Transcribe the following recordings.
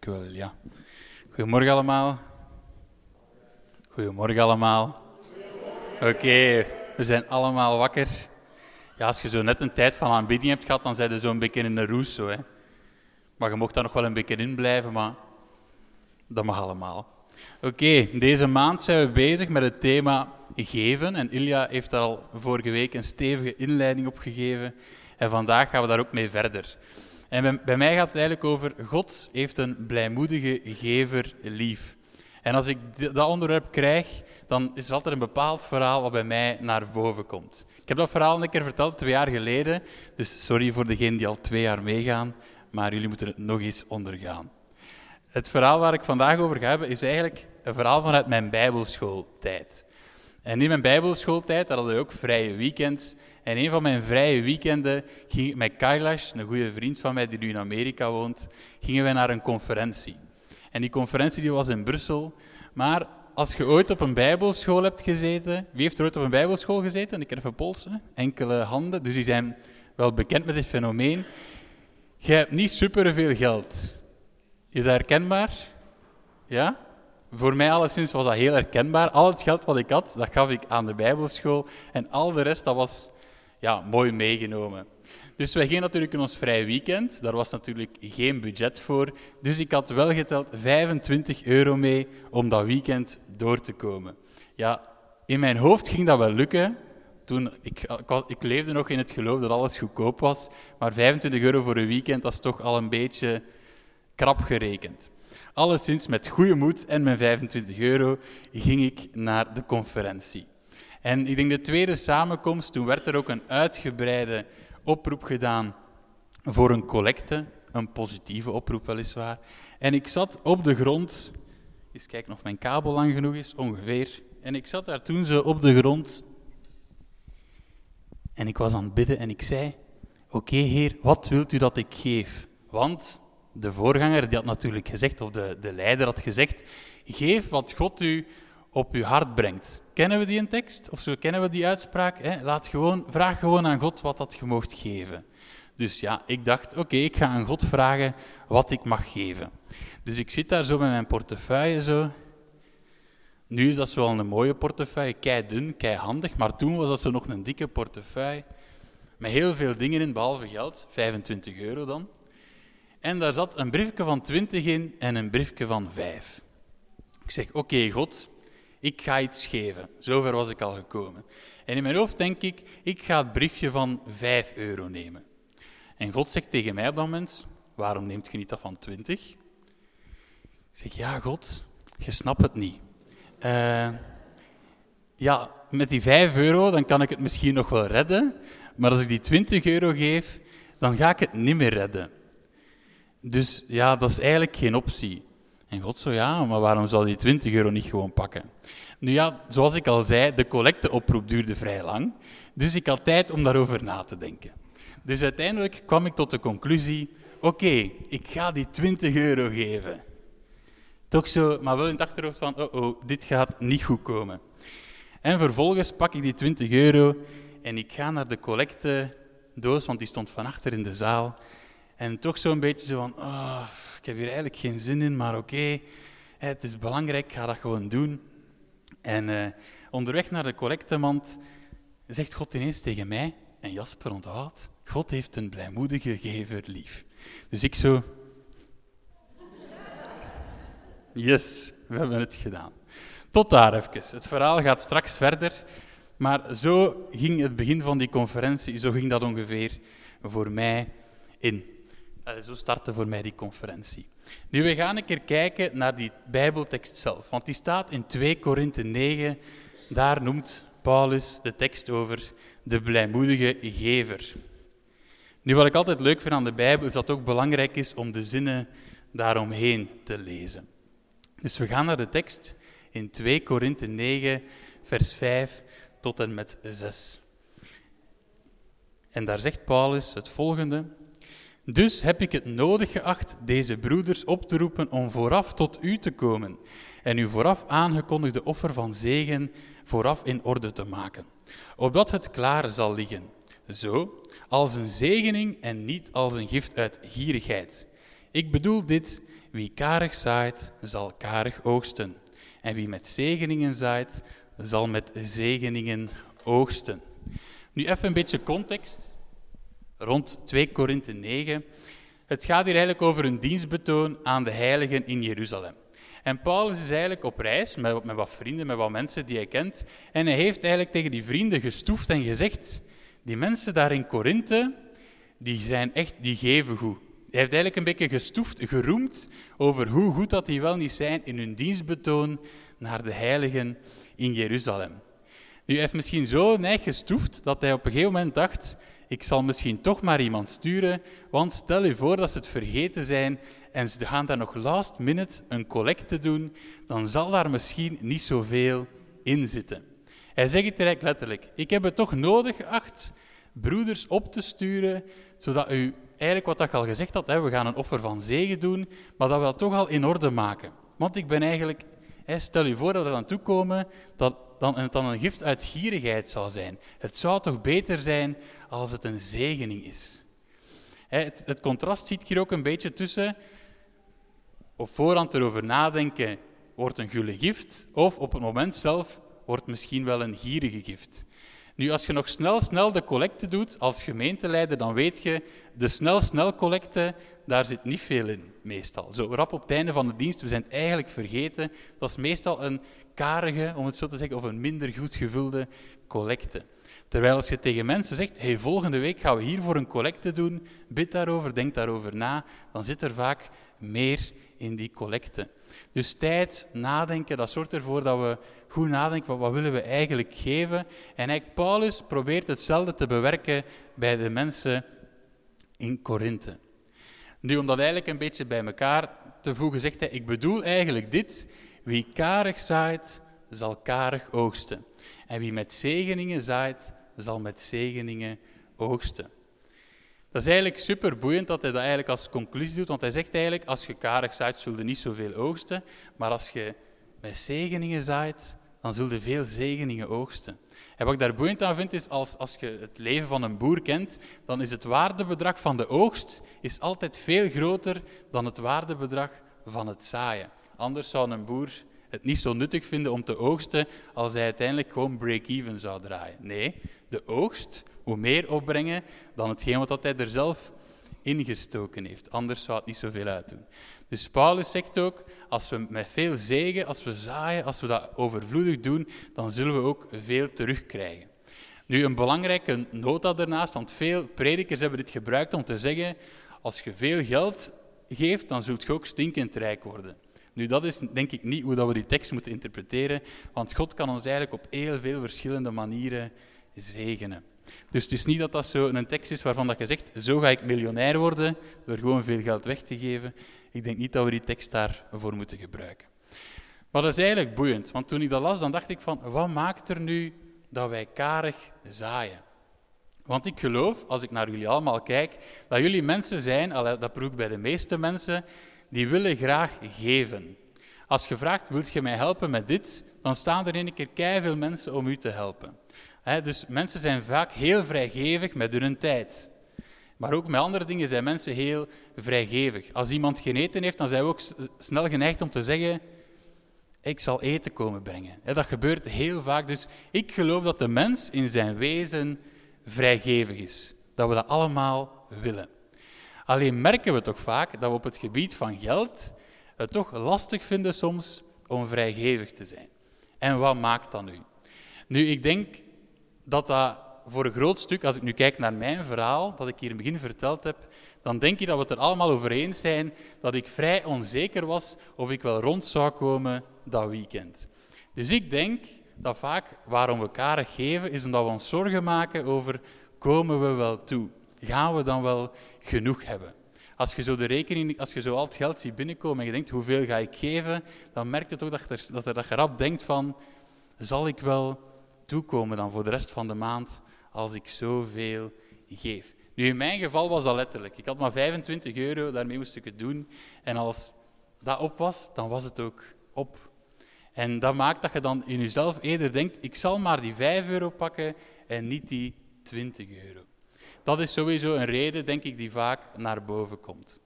Cool, ja. Goedemorgen allemaal. Goedemorgen allemaal. Oké, we zijn allemaal wakker. Ja, als je zo net een tijd van aanbidding hebt gehad, dan zijn je zo een beetje in de roes. Zo, hè. Maar je mocht daar nog wel een beetje in blijven, maar dat mag allemaal. Oké, deze maand zijn we bezig met het thema geven. En Ilja heeft daar al vorige week een stevige inleiding op gegeven. En vandaag gaan we daar ook mee verder. En bij, mij gaat het eigenlijk over God heeft een blijmoedige gever lief. En als ik dat onderwerp krijg, dan is er altijd een bepaald verhaal wat bij mij naar boven komt. Ik heb dat verhaal een keer verteld, twee jaar geleden. Dus sorry voor degenen die al twee jaar meegaan, maar jullie moeten het nog eens ondergaan. Het verhaal waar ik vandaag over ga hebben, is eigenlijk een verhaal vanuit mijn bijbelschooltijd. En in mijn bijbelschooltijd hadden we ook vrije weekends. En een van mijn vrije weekenden ging ik met Kailash, een goede vriend van mij die nu in Amerika woont, gingen wij naar een conferentie. En die conferentie die was in Brussel. Maar als je ooit op een bijbelschool hebt gezeten, wie heeft er ooit op een bijbelschool gezeten? Ik heb even polsen, enkele handen, dus die zijn wel bekend met dit fenomeen. Je hebt niet superveel geld. Is dat herkenbaar? Ja? Voor mij alleszins was dat heel herkenbaar. Al het geld wat ik had, dat gaf ik aan de bijbelschool. En al de rest, dat was ja, mooi meegenomen. Dus wij gingen natuurlijk in ons vrij weekend. Daar was natuurlijk geen budget voor. Dus ik had wel geteld 25 euro mee om dat weekend door te komen. Ja, in mijn hoofd ging dat wel lukken. Toen, ik, ik, ik leefde nog in het geloof dat alles goedkoop was. Maar 25 euro voor een weekend, dat is toch al een beetje krap gerekend. Alleszins met goede moed en mijn 25 euro ging ik naar de conferentie. En ik denk de tweede samenkomst, toen werd er ook een uitgebreide oproep gedaan voor een collecte, een positieve oproep weliswaar. En ik zat op de grond, eens kijken of mijn kabel lang genoeg is, ongeveer. En ik zat daar toen zo op de grond en ik was aan het bidden en ik zei, oké heer, wat wilt u dat ik geef? Want de voorganger die had natuurlijk gezegd, of de, de leider had gezegd, geef wat God u op uw hart brengt. Kennen we die een tekst? Of zo kennen we die uitspraak? Hè? Laat gewoon, vraag gewoon aan God wat dat je mocht geven. Dus ja, ik dacht, oké, ik ga aan God vragen wat ik mag geven. Dus ik zit daar zo met mijn portefeuille zo. Nu is dat zo wel een mooie portefeuille, kei dun, kei handig, maar toen was dat zo nog een dikke portefeuille met heel veel dingen in, behalve geld, 25 euro dan. En daar zat een briefje van 20 in en een briefje van 5. Ik zeg, oké God, ik ga iets geven. Zover was ik al gekomen. En in mijn hoofd denk ik, ik ga het briefje van 5 euro nemen. En God zegt tegen mij op dat moment, waarom neemt je niet dat van 20? Ik zeg, ja God, je snapt het niet. Uh, ja, met die 5 euro dan kan ik het misschien nog wel redden, maar als ik die 20 euro geef, dan ga ik het niet meer redden. Dus ja, dat is eigenlijk geen optie. En God zo, ja, maar waarom zal die 20 euro niet gewoon pakken? Nu ja, zoals ik al zei, de collecteoproep duurde vrij lang. Dus ik had tijd om daarover na te denken. Dus uiteindelijk kwam ik tot de conclusie, oké, ik ga die 20 euro geven. Toch zo, maar wel in het achterhoofd van, oh oh, dit gaat niet goed komen. En vervolgens pak ik die 20 euro en ik ga naar de collectedoos, want die stond van achter in de zaal. En toch zo'n beetje zo van, oh, ik heb hier eigenlijk geen zin in, maar oké, het is belangrijk, ik ga dat gewoon doen. En uh, onderweg naar de collectemand zegt God ineens tegen mij, en Jasper onthoudt, God heeft een blijmoedige gever lief. Dus ik zo, yes, we hebben het gedaan. Tot daar even. Het verhaal gaat straks verder. Maar zo ging het begin van die conferentie, zo ging dat ongeveer voor mij in. Zo startte voor mij die conferentie. Nu, we gaan een keer kijken naar die Bijbeltekst zelf. Want die staat in 2 Korinthe 9. Daar noemt Paulus de tekst over de blijmoedige gever. Nu, wat ik altijd leuk vind aan de Bijbel, is dat het ook belangrijk is om de zinnen daaromheen te lezen. Dus we gaan naar de tekst in 2 Korinthe 9, vers 5 tot en met 6. En daar zegt Paulus het volgende. Dus heb ik het nodig geacht deze broeders op te roepen om vooraf tot u te komen en uw vooraf aangekondigde offer van zegen vooraf in orde te maken, opdat het klaar zal liggen, zo als een zegening en niet als een gift uit gierigheid. Ik bedoel dit, wie karig zaait, zal karig oogsten. En wie met zegeningen zaait, zal met zegeningen oogsten. Nu even een beetje context. Rond 2 Korinthe 9. Het gaat hier eigenlijk over een dienstbetoon aan de heiligen in Jeruzalem. En Paulus is eigenlijk op reis met, met wat vrienden, met wat mensen die hij kent. En hij heeft eigenlijk tegen die vrienden gestoefd en gezegd: Die mensen daar in Korinthe, die zijn echt, die geven goed. Hij heeft eigenlijk een beetje gestoefd, geroemd over hoe goed dat die wel niet zijn in hun dienstbetoon naar de heiligen in Jeruzalem. Nu, hij heeft misschien zo neig gestoefd dat hij op een gegeven moment dacht, ik zal misschien toch maar iemand sturen, want stel je voor dat ze het vergeten zijn en ze gaan daar nog last minute een collecte doen, dan zal daar misschien niet zoveel in zitten. Hij zegt het direct letterlijk, ik heb het toch nodig geacht broeders op te sturen, zodat u eigenlijk wat ik al gezegd had, we gaan een offer van zegen doen, maar dat we dat toch al in orde maken. Want ik ben eigenlijk, stel je voor dat we aan toe komen dat dan, het dan een gift uit gierigheid zal zijn. Het zou toch beter zijn als het een zegening is. Het, het contrast ziet hier ook een beetje tussen, op voorhand erover nadenken, wordt een gulle gift, of op het moment zelf wordt misschien wel een gierige gift. Nu, als je nog snel, snel de collecte doet als gemeenteleider, dan weet je, de snel-snel collecte, daar zit niet veel in, meestal. Zo rap op het einde van de dienst, we zijn het eigenlijk vergeten, dat is meestal een karige, om het zo te zeggen, of een minder goed gevulde collecte. Terwijl als je tegen mensen zegt, hey, volgende week gaan we hier voor een collecte doen, bid daarover, denk daarover na, dan zit er vaak meer in die collecte. Dus tijd, nadenken, dat zorgt ervoor dat we goed nadenken wat willen we eigenlijk geven. En eigenlijk Paulus probeert hetzelfde te bewerken bij de mensen in Korinthe. Nu, om dat eigenlijk een beetje bij elkaar te voegen, zegt hij, ik bedoel eigenlijk dit, wie karig zaait, zal karig oogsten. En wie met zegeningen zaait, zal met zegeningen oogsten. Dat is eigenlijk super boeiend dat hij dat eigenlijk als conclusie doet, want hij zegt eigenlijk, als je karig zaait, zul je niet zoveel oogsten, maar als je met zegeningen zaait, dan zul je veel zegeningen oogsten. En wat ik daar boeiend aan vind, is als, als je het leven van een boer kent, dan is het waardebedrag van de oogst is altijd veel groter dan het waardebedrag van het zaaien. Anders zou een boer het niet zo nuttig vinden om te oogsten als hij uiteindelijk gewoon break-even zou draaien. Nee, de oogst moet meer opbrengen dan hetgeen wat hij er zelf ingestoken heeft. Anders zou het niet zoveel uitdoen. Dus Paulus zegt ook, als we met veel zegen, als we zaaien, als we dat overvloedig doen, dan zullen we ook veel terugkrijgen. Nu, een belangrijke nota daarnaast, want veel predikers hebben dit gebruikt om te zeggen, als je veel geld geeft, dan zult je ook stinkend rijk worden. Nu, dat is denk ik niet hoe dat we die tekst moeten interpreteren, want God kan ons eigenlijk op heel veel verschillende manieren zegenen. Dus het is niet dat dat zo een tekst is waarvan dat je zegt, zo ga ik miljonair worden, door gewoon veel geld weg te geven. Ik denk niet dat we die tekst daarvoor moeten gebruiken. Maar dat is eigenlijk boeiend, want toen ik dat las, dan dacht ik van, wat maakt er nu dat wij karig zaaien? Want ik geloof, als ik naar jullie allemaal kijk, dat jullie mensen zijn, dat proef ik bij de meeste mensen, die willen graag geven. Als je vraagt, wilt je mij helpen met dit, dan staan er een keer veel mensen om u te helpen. dus mensen zijn vaak heel vrijgevig met hun tijd. Maar ook met andere dingen zijn mensen heel vrijgevig. Als iemand geen eten heeft, dan zijn we ook snel geneigd om te zeggen: Ik zal eten komen brengen. dat gebeurt heel vaak. Dus ik geloof dat de mens in zijn wezen vrijgevig is. Dat we dat allemaal willen. Alleen merken we toch vaak dat we op het gebied van geld het toch lastig vinden soms om vrijgevig te zijn. En wat maakt dat nu? Nu, ik denk dat dat voor een groot stuk, als ik nu kijk naar mijn verhaal, dat ik hier in het begin verteld heb, dan denk je dat we het er allemaal over eens zijn dat ik vrij onzeker was of ik wel rond zou komen dat weekend. Dus ik denk dat vaak waarom we elkaar geven, is omdat we ons zorgen maken over komen we wel toe? Gaan we dan wel genoeg hebben? Als je zo de rekening, als je zo al het geld ziet binnenkomen en je denkt hoeveel ga ik geven, dan merk je toch dat, er, dat, je denkt van zal ik wel toekomen dan voor de rest van de maand als ik zoveel geef. Nu, in mijn geval was dat letterlijk. Ik had maar 25 euro, daarmee moest ik het doen. En als dat op was, dan was het ook op. En dat maakt dat je dan in jezelf eerder denkt, ik zal maar die 5 euro pakken en niet die 20 euro. Dat is sowieso een reden, denk ik, die vaak naar boven komt.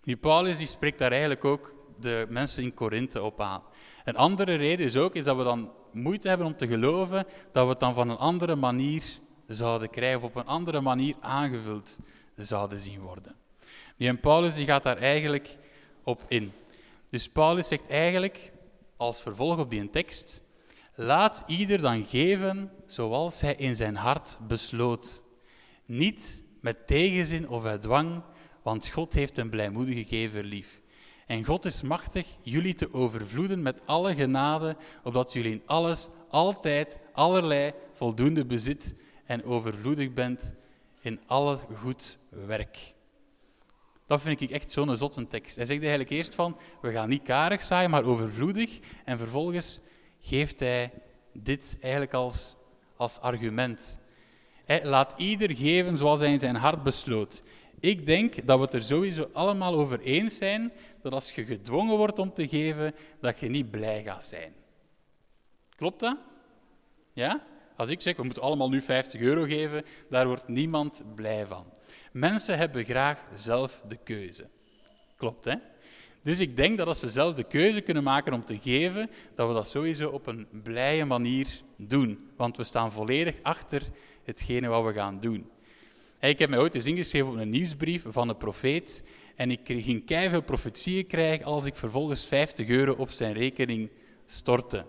Die Paulus die spreekt daar eigenlijk ook de mensen in Korinthe op aan. Een andere reden is ook is dat we dan moeite hebben om te geloven dat we het dan van een andere manier zouden krijgen, of op een andere manier aangevuld zouden zien worden. Nu, en Paulus die gaat daar eigenlijk op in. Dus Paulus zegt eigenlijk, als vervolg op die tekst, laat ieder dan geven zoals hij in zijn hart besloot. Niet met tegenzin of uit dwang, want God heeft een blijmoedige gever lief. En God is machtig jullie te overvloeden met alle genade, opdat jullie in alles, altijd, allerlei voldoende bezit en overvloedig bent in alle goed werk. Dat vind ik echt zo'n zotte tekst. Hij zegt eigenlijk eerst van, we gaan niet karig zaaien, maar overvloedig. En vervolgens geeft hij dit eigenlijk als, als argument. Hij laat ieder geven zoals hij in zijn hart besloot. Ik denk dat we het er sowieso allemaal over eens zijn dat als je gedwongen wordt om te geven, dat je niet blij gaat zijn. Klopt dat? Ja? Als ik zeg, we moeten allemaal nu 50 euro geven, daar wordt niemand blij van. Mensen hebben graag zelf de keuze. Klopt, hè? Dus ik denk dat als we zelf de keuze kunnen maken om te geven, dat we dat sowieso op een blije manier doen. Want we staan volledig achter hetgene wat we gaan doen. Ik heb mij ooit eens ingeschreven op een nieuwsbrief van een profeet en ik ging veel profetieën krijgen als ik vervolgens 50 euro op zijn rekening stortte.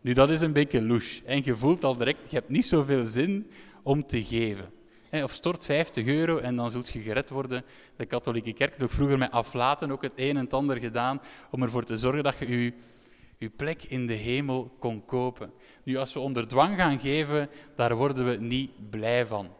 Nu, dat is een beetje louche. En je voelt al direct, je hebt niet zoveel zin om te geven. Of stort 50 euro en dan zult je gered worden. De katholieke kerk heeft vroeger met aflaten ook het een en ander gedaan om ervoor te zorgen dat je je, je plek in de hemel kon kopen. Nu, als we onder dwang gaan geven, daar worden we niet blij van.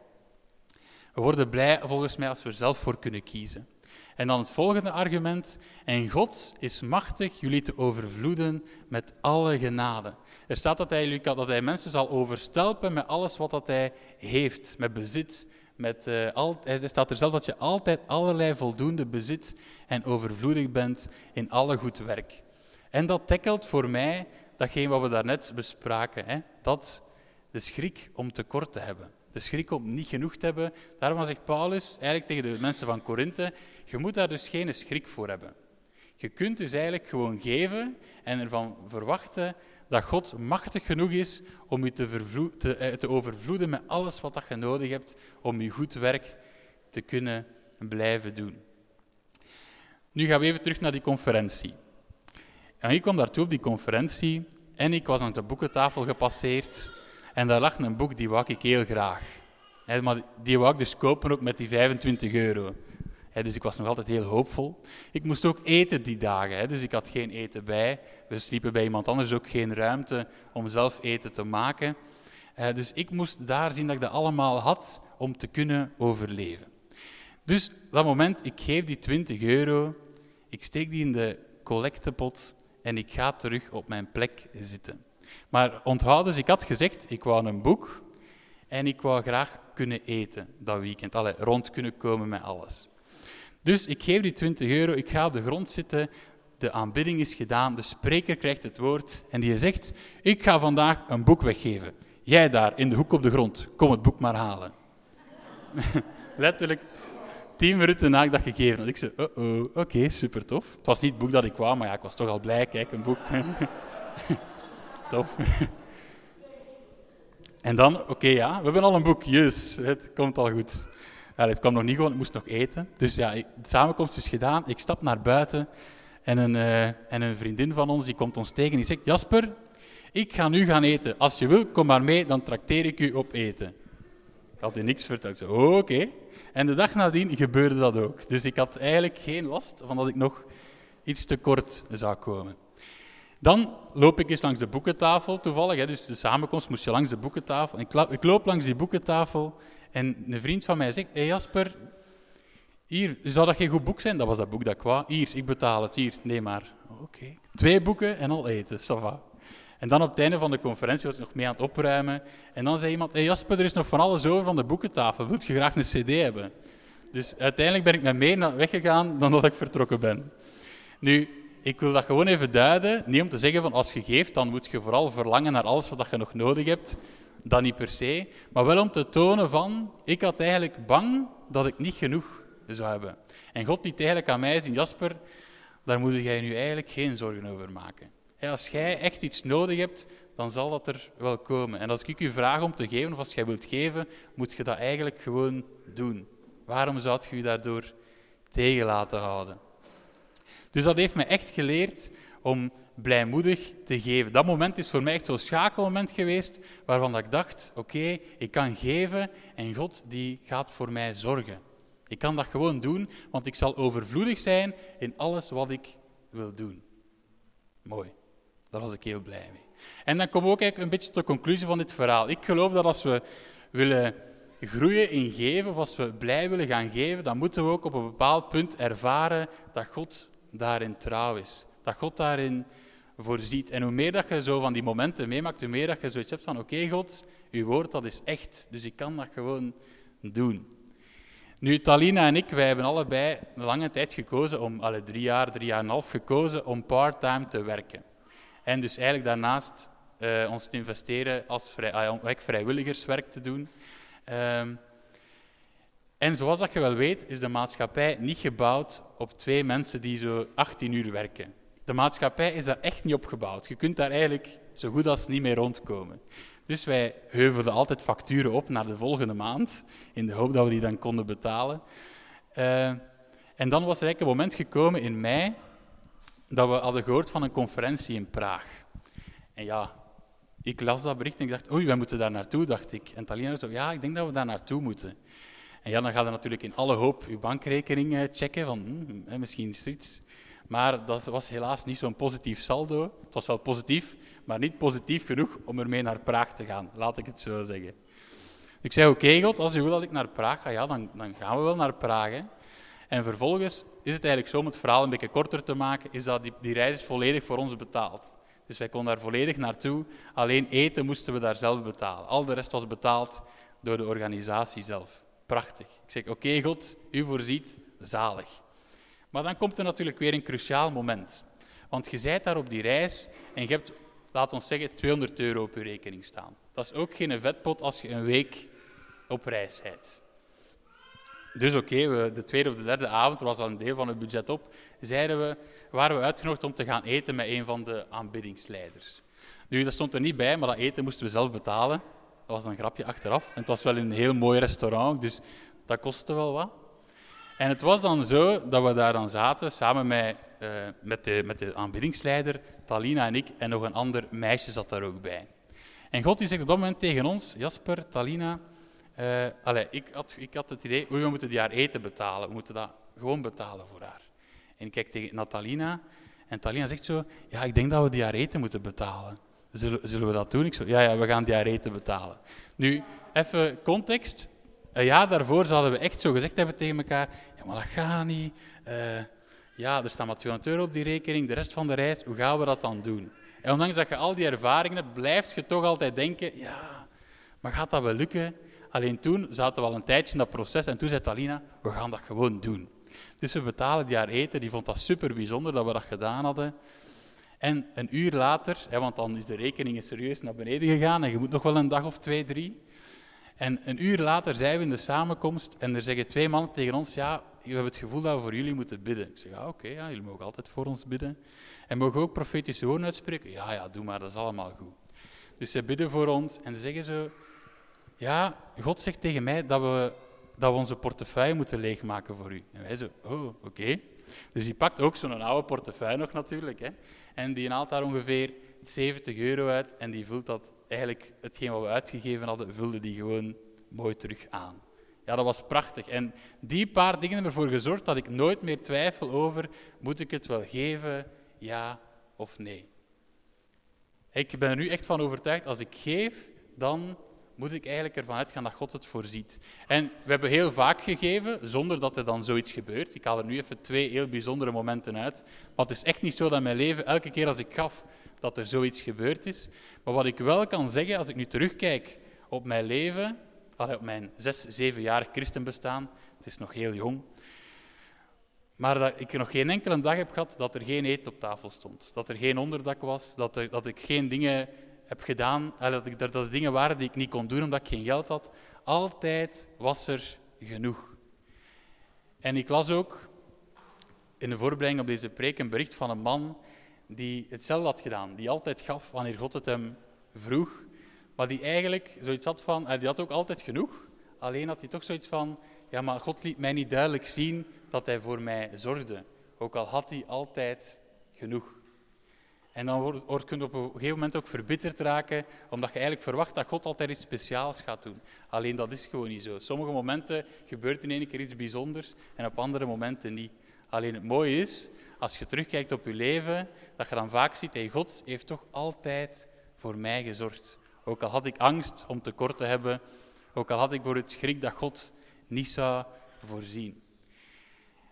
We worden blij volgens mij als we er zelf voor kunnen kiezen. En dan het volgende argument. En God is machtig jullie te overvloeden met alle genade. Er staat dat hij, dat hij mensen zal overstelpen met alles wat dat hij heeft, met bezit. Met, uh, al, hij staat er zelf dat je altijd allerlei voldoende bezit en overvloedig bent in alle goed werk. En dat tackelt voor mij datgene wat we daarnet bespraken. Hè? Dat de schrik om tekort te hebben. De schrik om niet genoeg te hebben. Daarom zegt Paulus eigenlijk tegen de mensen van Korinthe, je moet daar dus geen schrik voor hebben. Je kunt dus eigenlijk gewoon geven en ervan verwachten dat God machtig genoeg is om je te, eh, overvloeden met alles wat je nodig hebt om je goed werk te kunnen blijven doen. Nu gaan we even terug naar die conferentie. En ik kwam daartoe op die conferentie en ik was aan de boekentafel gepasseerd en daar lag een boek die wou ik heel graag. Maar die wou ik dus kopen ook met die 25 euro dus ik was nog altijd heel hoopvol. Ik moest ook eten die dagen, dus ik had geen eten bij. We sliepen bij iemand anders, ook geen ruimte om zelf eten te maken. dus ik moest daar zien dat ik dat allemaal had om te kunnen overleven. Dus dat moment, ik geef die 20 euro, ik steek die in de collectepot en ik ga terug op mijn plek zitten. Maar onthoud dus, ik had gezegd, ik wou een boek en ik wou graag kunnen eten dat weekend. Allee, rond kunnen komen met alles. Dus ik geef die 20 euro, ik ga op de grond zitten, de aanbidding is gedaan, de spreker krijgt het woord en die zegt, ik ga vandaag een boek weggeven. Jij daar in de hoek op de grond, kom het boek maar halen. Letterlijk tien minuten na ik dat gegeven had. Ik zei, oh, oh oké, super tof. Het was niet het boek dat ik kwam, maar ja, ik was toch al blij, kijk, een boek. tof. en dan, oké ja, we hebben al een boek, yes, het komt al goed. Het kwam nog niet gewoon, ik moest nog eten. Dus ja, de samenkomst is gedaan. Ik stap naar buiten en een, uh, en een vriendin van ons die komt ons tegen. Die zegt, Jasper, ik ga nu gaan eten. Als je wil, kom maar mee, dan trakteer ik u op eten. Ik had hij niks verteld. Oké. En de dag nadien gebeurde dat ook. Dus ik had eigenlijk geen last van dat ik nog iets te kort zou komen. Dan loop ik eens langs de boekentafel toevallig. Hè, dus de samenkomst moest je langs de boekentafel. Ik, ik loop langs die boekentafel en een vriend van mij zegt, hey Jasper, hier, zou dat geen goed boek zijn? Dat was dat boek dat wou. Hier, ik betaal het, hier, neem maar. Oké. Twee boeken en al eten, ça. En dan op het einde van de conferentie was ik nog mee aan het opruimen. En dan zei iemand, hey Jasper, er is nog van alles over van de boekentafel. Wilt je graag een cd hebben? Dus uiteindelijk ben ik met meer weggegaan dan dat ik vertrokken ben. Nu, ik wil dat gewoon even duiden. Niet om te zeggen van als je geeft, dan moet je vooral verlangen naar alles wat je nog nodig hebt dat niet per se, maar wel om te tonen van, ik had eigenlijk bang dat ik niet genoeg zou hebben. En God liet eigenlijk aan mij zien, Jasper, daar moet jij nu eigenlijk geen zorgen over maken. Als jij echt iets nodig hebt, dan zal dat er wel komen. En als ik u vraag om te geven, of als jij wilt geven, moet je dat eigenlijk gewoon doen. Waarom zou je je daardoor tegen laten houden? Dus dat heeft me echt geleerd om blijmoedig te geven. Dat moment is voor mij echt zo'n schakelmoment geweest, waarvan ik dacht, oké, ik kan geven en God die gaat voor mij zorgen. Ik kan dat gewoon doen, want ik zal overvloedig zijn in alles wat ik wil doen. Mooi. Daar was ik heel blij mee. En dan kom ik ook eigenlijk een beetje tot de conclusie van dit verhaal. Ik geloof dat als we willen groeien in geven, of als we blij willen gaan geven, dan moeten we ook op een bepaald punt ervaren dat God daarin trouw is. Dat God daarin voorziet. En hoe meer dat je zo van die momenten meemaakt, hoe meer dat je zoiets hebt van oké God, uw woord dat is echt, dus ik kan dat gewoon doen. Nu, Talina en ik, wij hebben allebei lange tijd gekozen om, alle drie jaar, drie jaar en een half gekozen om part-time te werken. En dus eigenlijk daarnaast uh, ons te investeren als vrij, uh, vrijwilligerswerk te doen. Uh, en zoals dat je wel weet, is de maatschappij niet gebouwd op twee mensen die zo 18 uur werken. De maatschappij is daar echt niet op gebouwd. Je kunt daar eigenlijk zo goed als niet mee rondkomen. Dus wij heuvelden altijd facturen op naar de volgende maand, in de hoop dat we die dan konden betalen. Uh, en dan was er eigenlijk een moment gekomen in mei dat we hadden gehoord van een conferentie in Praag. En ja, ik las dat bericht en ik dacht, oei, wij moeten daar naartoe, dacht ik. En Talina zei, ja, ik denk dat we daar naartoe moeten. Ja, dan gaat er natuurlijk in alle hoop uw bankrekening eh, checken, van hm, misschien is iets. Maar dat was helaas niet zo'n positief saldo. Het was wel positief, maar niet positief genoeg om ermee naar Praag te gaan, laat ik het zo zeggen. Ik zei, oké God, als u wil dat ik naar Praag ga, ja, dan, dan gaan we wel naar Praag. En vervolgens is het eigenlijk zo, om het verhaal een beetje korter te maken, is dat die, die reis is volledig voor ons betaald. Dus wij konden daar volledig naartoe. Alleen eten moesten we daar zelf betalen. Al de rest was betaald door de organisatie zelf. Prachtig. Ik zeg, oké God, u voorziet, zalig. Maar dan komt er natuurlijk weer een cruciaal moment. Want je bent daar op die reis en je hebt, laat ons zeggen, 200 euro op je rekening staan. Dat is ook geen vetpot als je een week op reis bent. Dus oké, de tweede of de derde avond, er was al een deel van het budget op, zeiden we, waren we uitgenodigd om te gaan eten met een van de aanbiddingsleiders. Nu, dat stond er niet bij, maar dat eten moesten we zelf betalen. Dat was een grapje achteraf. En het was wel een heel mooi restaurant, dus dat kostte wel wat. En het was dan zo dat we daar dan zaten, samen met, uh, met, de, met de aanbiddingsleider, Talina en ik, en nog een ander meisje zat daar ook bij. En God die zegt op dat moment tegen ons, Jasper, Talina, uh, allez, ik, had, ik had het idee, we moeten die haar eten betalen, we moeten dat gewoon betalen voor haar. En ik kijk tegen Natalina, en Talina zegt zo, ja, ik denk dat we die haar eten moeten betalen. Zullen, zullen we dat doen? Ik zo, ja, ja, we gaan eten betalen. Nu, even context. Een jaar daarvoor zouden we echt zo gezegd hebben tegen elkaar, ja, maar dat gaat niet. Uh, ja, er staan maar 200 euro op die rekening, de rest van de reis, hoe gaan we dat dan doen? En ondanks dat je al die ervaringen hebt, blijf je toch altijd denken, ja, maar gaat dat wel lukken? Alleen toen zaten we al een tijdje in dat proces en toen zei Talina, we gaan dat gewoon doen. Dus we betalen die haar eten, die vond dat super bijzonder dat we dat gedaan hadden. En een uur later, hè, want dan is de rekening serieus naar beneden gegaan en je moet nog wel een dag of twee, drie. En een uur later zijn we in de samenkomst en er zeggen twee mannen tegen ons, ja, we hebben het gevoel dat we voor jullie moeten bidden. Ik zeg, ja, oké, ja, jullie mogen altijd voor ons bidden. En mogen ook profetische woorden uitspreken? Ja, ja, doe maar, dat is allemaal goed. Dus ze bidden voor ons en ze zeggen zo, ja, God zegt tegen mij dat we, dat we onze portefeuille moeten leegmaken voor u. En wij zo, oh, oké. Dus die pakt ook zo'n oude portefeuille nog natuurlijk. Hè. En die haalt daar ongeveer 70 euro uit en die vult dat eigenlijk, hetgeen wat we uitgegeven hadden, vulde die gewoon mooi terug aan. Ja, dat was prachtig. En die paar dingen hebben ervoor gezorgd dat ik nooit meer twijfel over, moet ik het wel geven, ja of nee. Ik ben er nu echt van overtuigd, als ik geef, dan moet ik eigenlijk ervan uitgaan dat God het voorziet. En we hebben heel vaak gegeven, zonder dat er dan zoiets gebeurt. Ik haal er nu even twee heel bijzondere momenten uit. Maar het is echt niet zo dat mijn leven, elke keer als ik gaf, dat er zoiets gebeurd is. Maar wat ik wel kan zeggen, als ik nu terugkijk op mijn leven, op mijn zes, zevenjarig christenbestaan, het is nog heel jong, maar dat ik nog geen enkele dag heb gehad dat er geen eten op tafel stond. Dat er geen onderdak was, dat, dat ik geen dingen heb gedaan, dat, ik, dat er dingen waren die ik niet kon doen omdat ik geen geld had. Altijd was er genoeg. En ik las ook in de voorbereiding op deze preek een bericht van een man die hetzelfde had gedaan. Die altijd gaf wanneer God het hem vroeg. Maar die eigenlijk zoiets had van, die had ook altijd genoeg. Alleen had hij toch zoiets van, ja maar God liet mij niet duidelijk zien dat hij voor mij zorgde. Ook al had hij altijd genoeg. En dan word, kun je op een gegeven moment ook verbitterd raken, omdat je eigenlijk verwacht dat God altijd iets speciaals gaat doen. Alleen dat is gewoon niet zo. Sommige momenten gebeurt in één keer iets bijzonders en op andere momenten niet. Alleen het mooie is, als je terugkijkt op je leven, dat je dan vaak ziet, hey, God heeft toch altijd voor mij gezorgd. Ook al had ik angst om tekort te hebben, ook al had ik voor het schrik dat God niet zou voorzien.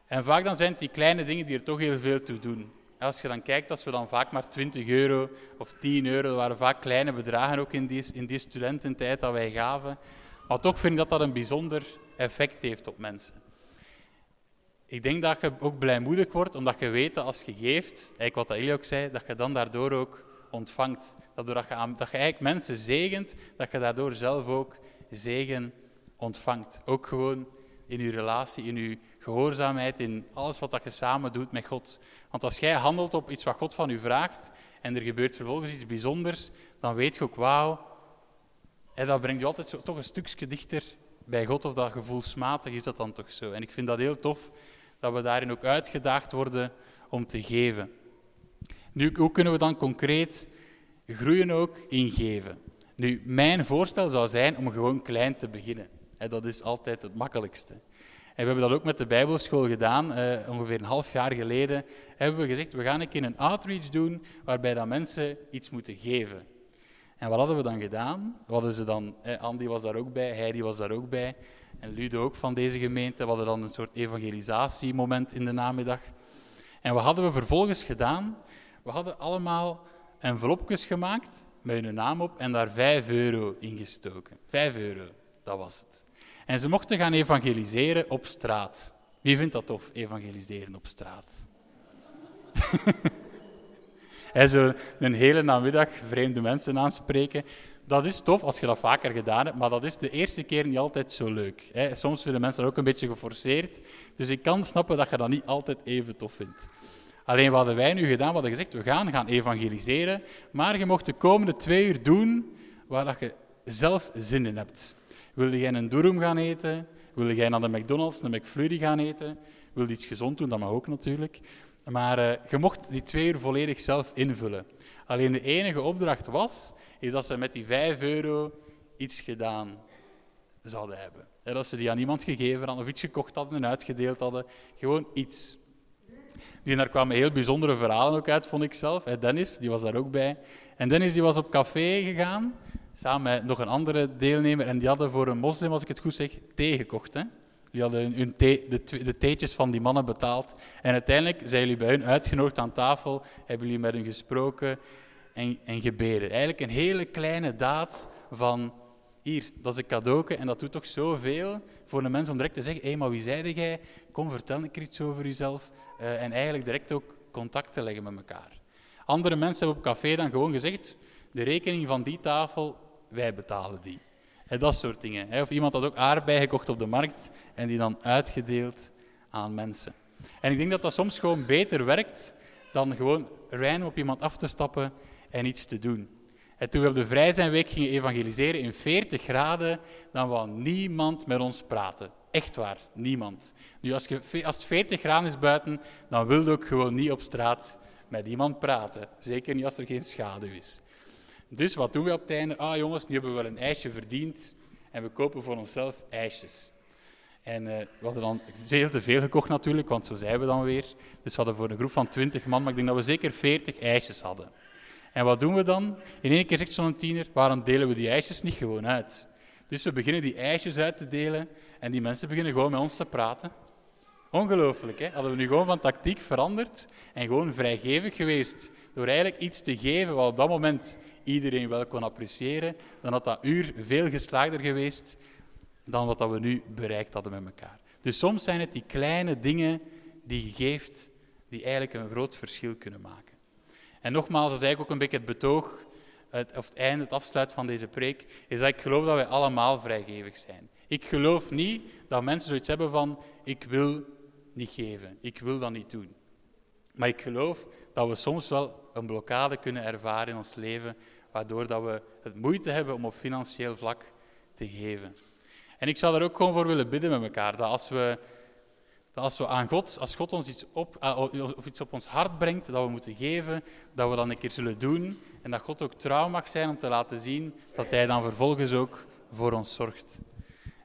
En vaak dan zijn het die kleine dingen die er toch heel veel toe doen. Als je dan kijkt, als we dan vaak maar 20 euro of 10 euro, dat waren vaak kleine bedragen ook in die, in die studententijd dat wij gaven. Maar toch vind ik dat dat een bijzonder effect heeft op mensen. Ik denk dat je ook blijmoedig wordt, omdat je weet dat als je geeft, eigenlijk wat Elie ook zei, dat je dan daardoor ook ontvangt. Dat, doordat je, dat je eigenlijk mensen zegent, dat je daardoor zelf ook zegen ontvangt. Ook gewoon in je relatie, in je gehoorzaamheid, in alles wat je samen doet met God. Want als jij handelt op iets wat God van u vraagt en er gebeurt vervolgens iets bijzonders, dan weet je ook, wauw, dat brengt je altijd zo, toch een stukje dichter bij God, of dat gevoelsmatig is dat dan toch zo. En ik vind dat heel tof, dat we daarin ook uitgedaagd worden om te geven. Nu, hoe kunnen we dan concreet groeien ook in geven? Nu, mijn voorstel zou zijn om gewoon klein te beginnen. Dat is altijd het makkelijkste. En we hebben dat ook met de Bijbelschool gedaan. Uh, ongeveer een half jaar geleden hebben we gezegd, we gaan een keer een outreach doen waarbij dat mensen iets moeten geven. En wat hadden we dan gedaan? Wat ze dan, eh, Andy was daar ook bij, Heidi was daar ook bij en Ludo ook van deze gemeente. We hadden dan een soort evangelisatiemoment in de namiddag. En wat hadden we vervolgens gedaan? We hadden allemaal envelopjes gemaakt met hun naam op en daar 5 euro in gestoken. 5 euro, dat was het. En ze mochten gaan evangeliseren op straat. Wie vindt dat tof, evangeliseren op straat? He, zo een hele namiddag vreemde mensen aanspreken. Dat is tof als je dat vaker gedaan hebt, maar dat is de eerste keer niet altijd zo leuk. Soms vinden mensen dat ook een beetje geforceerd. Dus ik kan snappen dat je dat niet altijd even tof vindt. Alleen wat hadden wij nu gedaan? We hadden gezegd, we gaan gaan evangeliseren, maar je mocht de komende twee uur doen waar je zelf zin in hebt. Wilde jij een durum gaan eten? Wilde jij naar de McDonald's, een McFlurry gaan eten? Wilde iets gezond doen? Dat mag ook natuurlijk. Maar uh, je mocht die twee uur volledig zelf invullen. Alleen de enige opdracht was, is dat ze met die vijf euro iets gedaan zouden hebben. dat ze die aan iemand gegeven hadden, of iets gekocht hadden en uitgedeeld hadden. Gewoon iets. En daar kwamen heel bijzondere verhalen ook uit, vond ik zelf. Dennis, die was daar ook bij. En Dennis die was op café gegaan, samen met nog een andere deelnemer. En die hadden voor een moslim, als ik het goed zeg, thee gekocht. Hè? Die hadden hun thee, de, de theetjes van die mannen betaald. En uiteindelijk zijn jullie bij hun uitgenodigd aan tafel, hebben jullie met hen gesproken en, en gebeden. Eigenlijk een hele kleine daad van, hier, dat is een cadeauke en dat doet toch zoveel voor een mens om direct te zeggen, hé, maar wie zeide jij? Kom, vertel een keer iets over jezelf. Uh, en eigenlijk direct ook contact te leggen met elkaar. Andere mensen hebben op café dan gewoon gezegd, de rekening van die tafel, wij betalen die. En dat soort dingen. Of iemand had ook aardbeien gekocht op de markt en die dan uitgedeeld aan mensen. En ik denk dat dat soms gewoon beter werkt dan gewoon rein op iemand af te stappen en iets te doen. En toen we op de Vrij zijn week gingen evangeliseren in 40 graden, dan wou niemand met ons praten. Echt waar, niemand. Nu, als, je, als het 40 graden is buiten, dan wil je ook gewoon niet op straat met iemand praten. Zeker niet als er geen schaduw is. Dus wat doen we op het einde? Ah jongens, nu hebben we wel een ijsje verdiend en we kopen voor onszelf ijsjes. En uh, we hadden dan veel te veel gekocht natuurlijk, want zo zijn we dan weer. Dus we hadden voor een groep van 20 man, maar ik denk dat we zeker 40 ijsjes hadden. En wat doen we dan? In één keer zegt zo'n tiener, waarom delen we die ijsjes niet gewoon uit? Dus we beginnen die ijsjes uit te delen en die mensen beginnen gewoon met ons te praten. Ongelooflijk, hè? Hadden we nu gewoon van tactiek veranderd en gewoon vrijgevig geweest door eigenlijk iets te geven wat op dat moment iedereen wel kon appreciëren, dan had dat uur veel geslaagder geweest dan wat dat we nu bereikt hadden met elkaar. Dus soms zijn het die kleine dingen die je geeft, die eigenlijk een groot verschil kunnen maken. En nogmaals, dat is eigenlijk ook een beetje het betoog, het, of het einde, het afsluit van deze preek, is dat ik geloof dat wij allemaal vrijgevig zijn. Ik geloof niet dat mensen zoiets hebben van, ik wil niet geven. Ik wil dat niet doen. Maar ik geloof dat we soms wel een blokkade kunnen ervaren in ons leven, waardoor dat we het moeite hebben om op financieel vlak te geven. En ik zou daar ook gewoon voor willen bidden met elkaar, dat als we, dat als we aan God, als God ons iets op, eh, of iets op ons hart brengt, dat we moeten geven, dat we dan een keer zullen doen en dat God ook trouw mag zijn om te laten zien dat Hij dan vervolgens ook voor ons zorgt.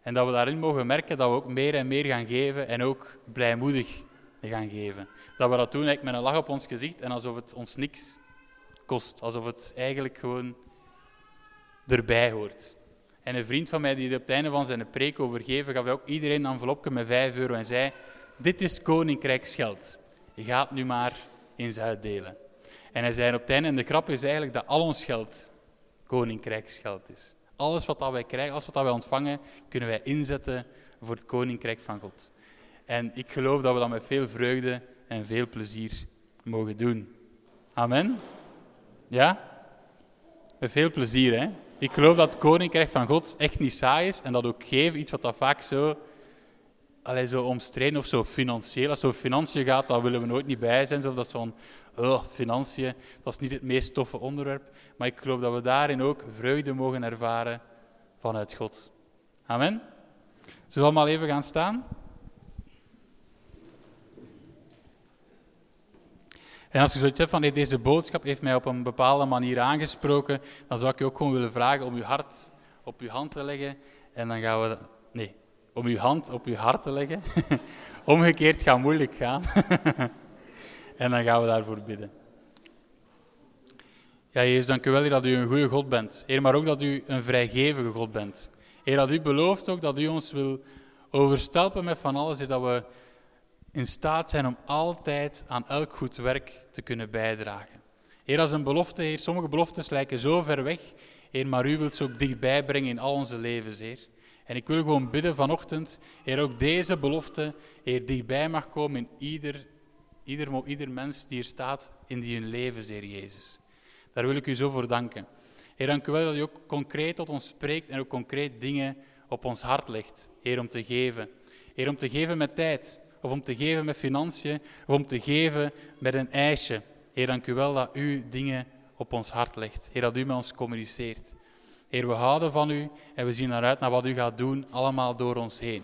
En dat we daarin mogen merken dat we ook meer en meer gaan geven en ook blijmoedig gaan geven. Dat we dat doen met een lach op ons gezicht en alsof het ons niks kost. Alsof het eigenlijk gewoon erbij hoort. En een vriend van mij die op het einde van zijn preek overgeven, gaf ook iedereen een envelopje met 5 euro en zei, dit is koninkrijksgeld. Je gaat nu maar eens uitdelen. En hij zei op het einde, en de krap is eigenlijk dat al ons geld koninkrijksgeld is. Alles wat dat wij krijgen, alles wat dat wij ontvangen, kunnen wij inzetten voor het koninkrijk van God. En ik geloof dat we dat met veel vreugde en veel plezier mogen doen. Amen. Ja? Met veel plezier, hè? Ik geloof dat het koninkrijk van God echt niet saai is en dat ook geven, iets wat dat vaak zo, allee, zo omstreden of zo financieel, als het over financiën gaat, daar willen we nooit niet bij zijn. Zo dat zo'n, oh, financiën, dat is niet het meest toffe onderwerp. Maar ik geloof dat we daarin ook vreugde mogen ervaren vanuit God. Amen. Zullen we allemaal even gaan staan? En als je zoiets hebt van hey, deze boodschap heeft mij op een bepaalde manier aangesproken, dan zou ik je ook gewoon willen vragen om je hart op je hand te leggen. En dan gaan we. Nee, om je hand op je hart te leggen. Omgekeerd gaat moeilijk gaan. en dan gaan we daarvoor bidden. Ja, Jezus, dank u wel dat u een goede God bent. Heer, maar ook dat u een vrijgevige God bent. Heer, dat u belooft ook dat u ons wil overstelpen met van alles, dat we in staat zijn om altijd aan elk goed werk te kunnen bijdragen. Heer, als een belofte, Heer, sommige beloftes lijken zo ver weg, Heer, maar u wilt ze ook dichtbij brengen in al onze levens, Heer. En ik wil gewoon bidden vanochtend, Heer, ook deze belofte, Heer, dichtbij mag komen in ieder, ieder, ieder mens die hier staat in die hun leven, Heer Jezus. Daar wil ik u zo voor danken. Heer, dank u wel dat u ook concreet tot ons spreekt en ook concreet dingen op ons hart legt, Heer, om te geven. Heer, om te geven met tijd, of om te geven met financiën, of om te geven met een ijsje. Heer, dank u wel dat u dingen op ons hart legt. Heer, dat u met ons communiceert. Heer, we houden van u en we zien eruit naar wat u gaat doen, allemaal door ons heen.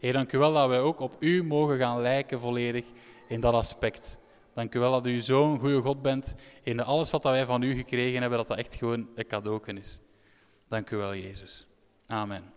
Heer, dank u wel dat wij ook op u mogen gaan lijken volledig in dat aspect. Dank u wel dat u zo'n goede God bent in alles wat wij van u gekregen hebben, dat dat echt gewoon een cadeau is. Dank u wel, Jezus. Amen.